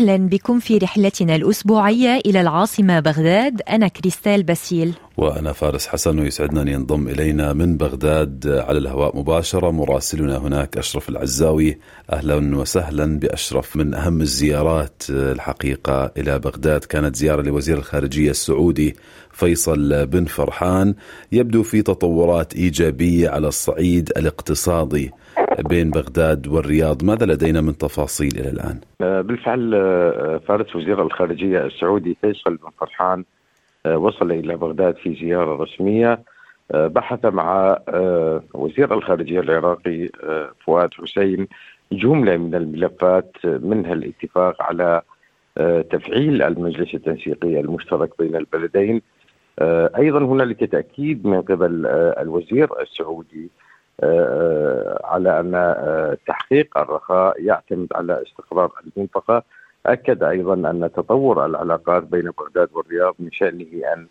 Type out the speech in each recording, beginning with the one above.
أهلا بكم في رحلتنا الأسبوعية إلى العاصمة بغداد. أنا كريستال باسيل. وأنا فارس حسن ويسعدنا أن ينضم إلينا من بغداد على الهواء مباشرة. مراسلنا هناك أشرف العزاوي. أهلا وسهلا بأشرف. من أهم الزيارات الحقيقة إلى بغداد كانت زيارة لوزير الخارجية السعودي فيصل بن فرحان يبدو في تطورات إيجابية على الصعيد الاقتصادي. بين بغداد والرياض ماذا لدينا من تفاصيل إلى الآن؟ بالفعل فارس وزير الخارجية السعودي فيصل بن فرحان وصل إلى بغداد في زيارة رسمية بحث مع وزير الخارجية العراقي فؤاد حسين جملة من الملفات منها الاتفاق على تفعيل المجلس التنسيقي المشترك بين البلدين أيضا هنالك تأكيد من قبل الوزير السعودي على أن تحقيق الرخاء يعتمد على استقرار المنطقة. أكد أيضا أن تطور العلاقات بين بغداد والرياض من شأنه أن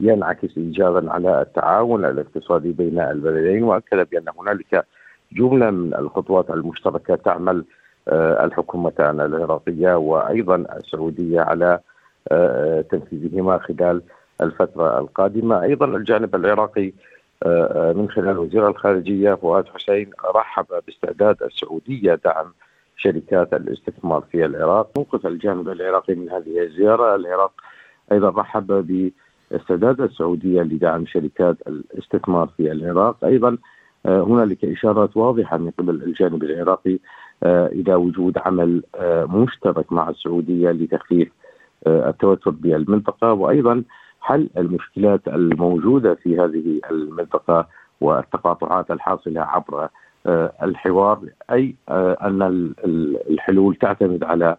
ينعكس ايجابا على التعاون الاقتصادي بين البلدين وأكد بأن هنالك جملة من الخطوات المشتركة تعمل الحكومتان العراقية وأيضا السعودية على تنفيذهما خلال الفترة القادمة، أيضا الجانب العراقي من خلال وزير الخارجية فؤاد حسين رحب باستعداد السعودية دعم شركات الاستثمار في العراق، موقف الجانب العراقي من هذه الزيارة، العراق أيضا رحب باستعداد السعودية لدعم شركات الاستثمار في العراق، أيضا هنالك إشارات واضحة من قبل الجانب العراقي إلى وجود عمل مشترك مع السعودية لتخفيف التوتر بالمنطقة وأيضا حل المشكلات الموجودة في هذه المنطقة والتقاطعات الحاصلة عبر الحوار أي أن الحلول تعتمد على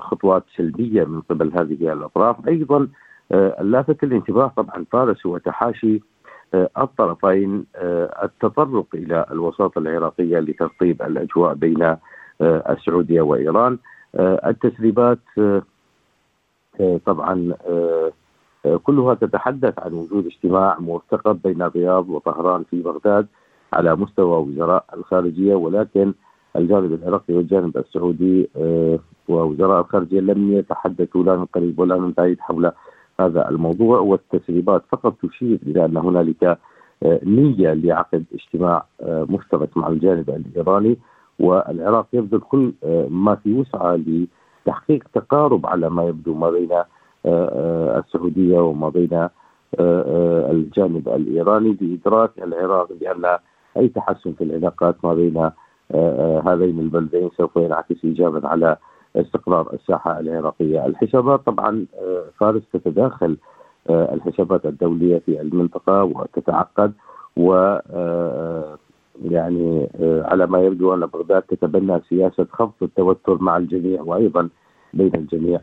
خطوات سلبية من قبل هذه الأطراف. أيضا اللافت الانتباه طبعا فارس هو تحاشي الطرفين التطرق إلى الوساطه العراقية لترطيب الأجواء بين السعودية وإيران التسريبات طبعا كلها تتحدث عن وجود اجتماع مرتقب بين الرياض وطهران في بغداد على مستوى وزراء الخارجية ولكن الجانب العراقي والجانب السعودي ووزراء الخارجية لم يتحدثوا لا من قريب ولا من بعيد حول هذا الموضوع والتسريبات فقط تشير إلى أن هنالك نية لعقد اجتماع مشترك مع الجانب الإيراني والعراق يبذل كل ما في وسعة لتحقيق تقارب على ما يبدو ما بين السعودية وما بين الجانب الإيراني بإدراك العراق بأن أي تحسن في العلاقات ما بين هذين البلدين سوف ينعكس ايجابا على استقرار الساحة العراقية، الحسابات طبعا فارس تتداخل الحسابات الدولية في المنطقة وتتعقد و يعني على ما يبدو أن بغداد تتبنى سياسة خفض التوتر مع الجميع وأيضا بين الجميع.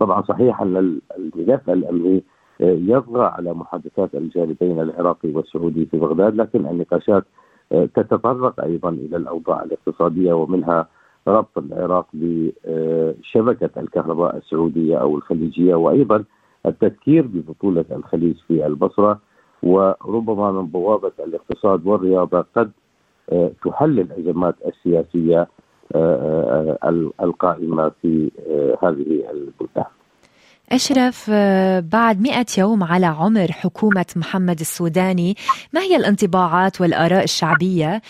طبعا صحيح أن الملف الأمني يطغى على محادثات الجانبين العراقي والسعودي في بغداد لكن النقاشات تتطرق أيضا إلى الأوضاع الاقتصادية ومنها ربط العراق بشبكة الكهرباء السعودية أو الخليجية وأيضا التذكير ببطولة الخليج في البصرة وربما من بوابة الاقتصاد والرياضة قد تحل الازمات السياسية القائمة في هذه البلدان. أشرف بعد مئة يوم على عمر حكومة محمد السوداني ما هي الانطباعات والآراء الشعبية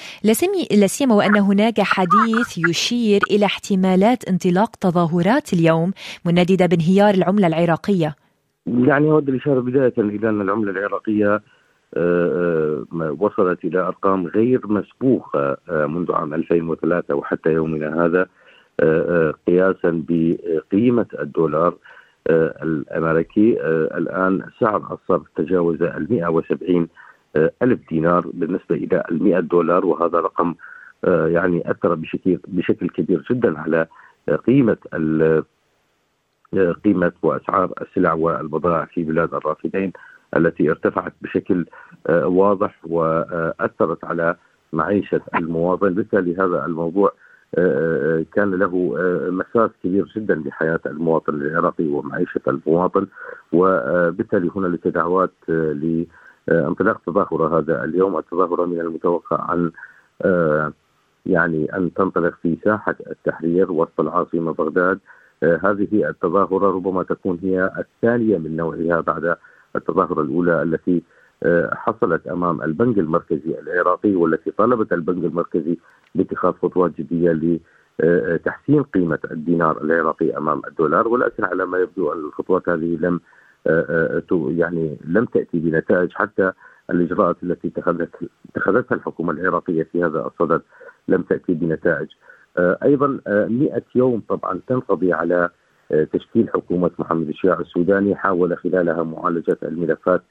لا سيما وأن هناك حديث يشير إلى احتمالات انطلاق تظاهرات اليوم منددة بانهيار العملة العراقية يعني أود الإشارة بداية إلى أن العملة العراقية وصلت إلى أرقام غير مسبوقة منذ عام 2003 وحتى يومنا هذا قياسا بقيمة الدولار الأمريكي الآن سعر الصرف تجاوز ال 170 ألف دينار بالنسبة إلى ال 100 دولار وهذا رقم يعني أثر بشكل بشكل كبير جدا على قيمة قيمة وأسعار السلع والبضائع في بلاد الرافدين التي ارتفعت بشكل واضح وأثرت على معيشة المواطن. بالتالي هذا الموضوع كان له مساس كبير جدا بحياه المواطن العراقي ومعيشة المواطن. وبالتالي هنالك دعوات لانطلاق تظاهرة هذا اليوم. التظاهرة من المتوقع أن يعني أن تنطلق في ساحة التحرير وسط العاصمة بغداد. هذه التظاهرة ربما تكون هي الثانية من نوعها بعد التظاهرة الأولى التي حصلت أمام البنك المركزي العراقي والتي طالبت البنك المركزي باتخاذ خطوات جدية لتحسين قيمة الدينار العراقي أمام الدولار. ولكن على ما يبدو الخطوات هذه لم يعني لم تأتي بنتائج حتى الإجراءات التي اتخذتها الحكومة العراقية في هذا الصدد. لم تأتي بنتائج. أيضا 100 يوم طبعا تنقضي على تشكيل حكومة محمد الشيع السوداني حاول خلالها معالجة الملفات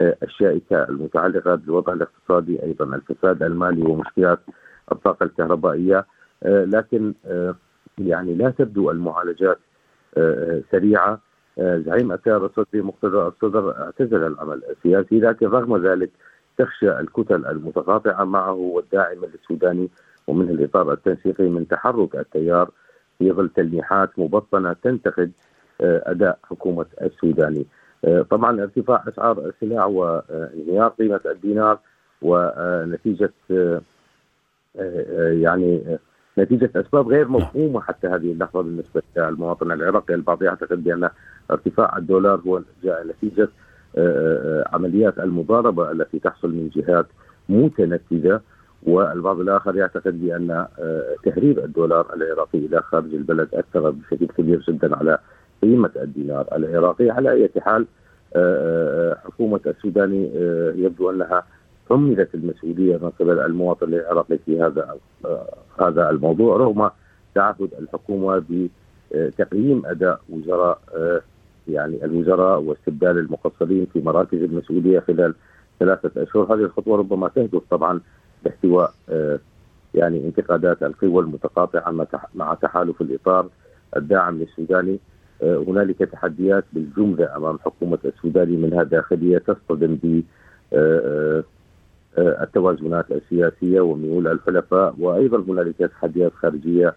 الشائكة المتعلقة بالوضع الاقتصادي أيضا الفساد المالي ومشكلات الطاقة الكهربائية لكن يعني لا تبدو المعالجات سريعة زعيم التيار الصدري مقتدى الصدر اعتزل العمل السياسي لكن رغم ذلك تخشى الكتل المتقاطعة معه والداعم السوداني ومنه الإطار التنسيقي من تحرك التيار في ظل تلميحات مبطنة تنتقد أداء حكومة السوداني. طبعا ارتفاع أسعار السلع وانهيار قيمة الدينار ونتيجه يعني نتيجة أسباب غير مفهومة حتى هذه اللحظة بالنسبة للمواطن العراقي البعض يعتقد بأن ارتفاع الدولار هو جاء نتيجة عمليات المضاربة التي تحصل من جهات متنفذة والبعض الآخر يعتقد بأن تهريب الدولار العراقي إلى خارج البلد أثر بشكل كبير جدا على قيمة الدينار العراقي. على أي حال حكومة السوداني يبدو أنها حملت المسؤولية من قبل المواطن العراقي في هذا هذا الموضوع رغم تعهد الحكومة بتقييم أداء وزراء يعني الوزراء واستبدال المقصرين في مراكز المسؤولية خلال ثلاثة أشهر. هذه الخطوة ربما تهدف طبعا لاحتواء يعني انتقادات القوى المتقاطعة مع تحالف الإطار الداعم للسوداني. هنالك تحديات بالجملة أمام حكومة السوداني منها داخلية تصطدم ب التوازنات السياسية وميول الحلفاء وأيضا هنالك تحديات خارجية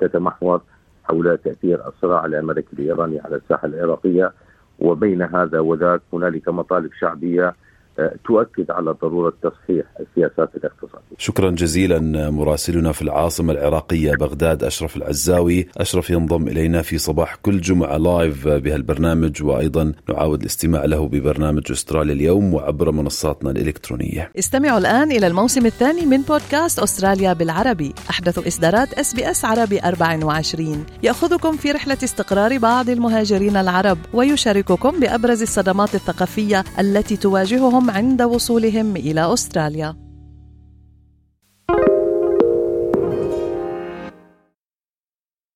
تتمحور حول تأثير الصراع الأمريكي الإيراني على الساحة العراقية. وبين هذا وذاك هنالك مطالب شعبية تؤكد على ضرورة تصحيح السياسات الاقتصادية. شكرا جزيلا مراسلنا في العاصمة العراقية بغداد أشرف العزاوي، أشرف ينضم إلينا في صباح كل جمعة live بهالبرنامج وأيضا نعاود الاستماع له ببرنامج أستراليا اليوم وعبر منصاتنا الإلكترونية. استمعوا الآن إلى الموسم الثاني من بودكاست أستراليا بالعربي، أحدث إصدارات إس بي إس عربي 24 يأخذكم في رحلة استقرار بعض المهاجرين العرب ويشارككم بأبرز الصدمات الثقافية التي تواجههم عند وصولهم إلى أستراليا.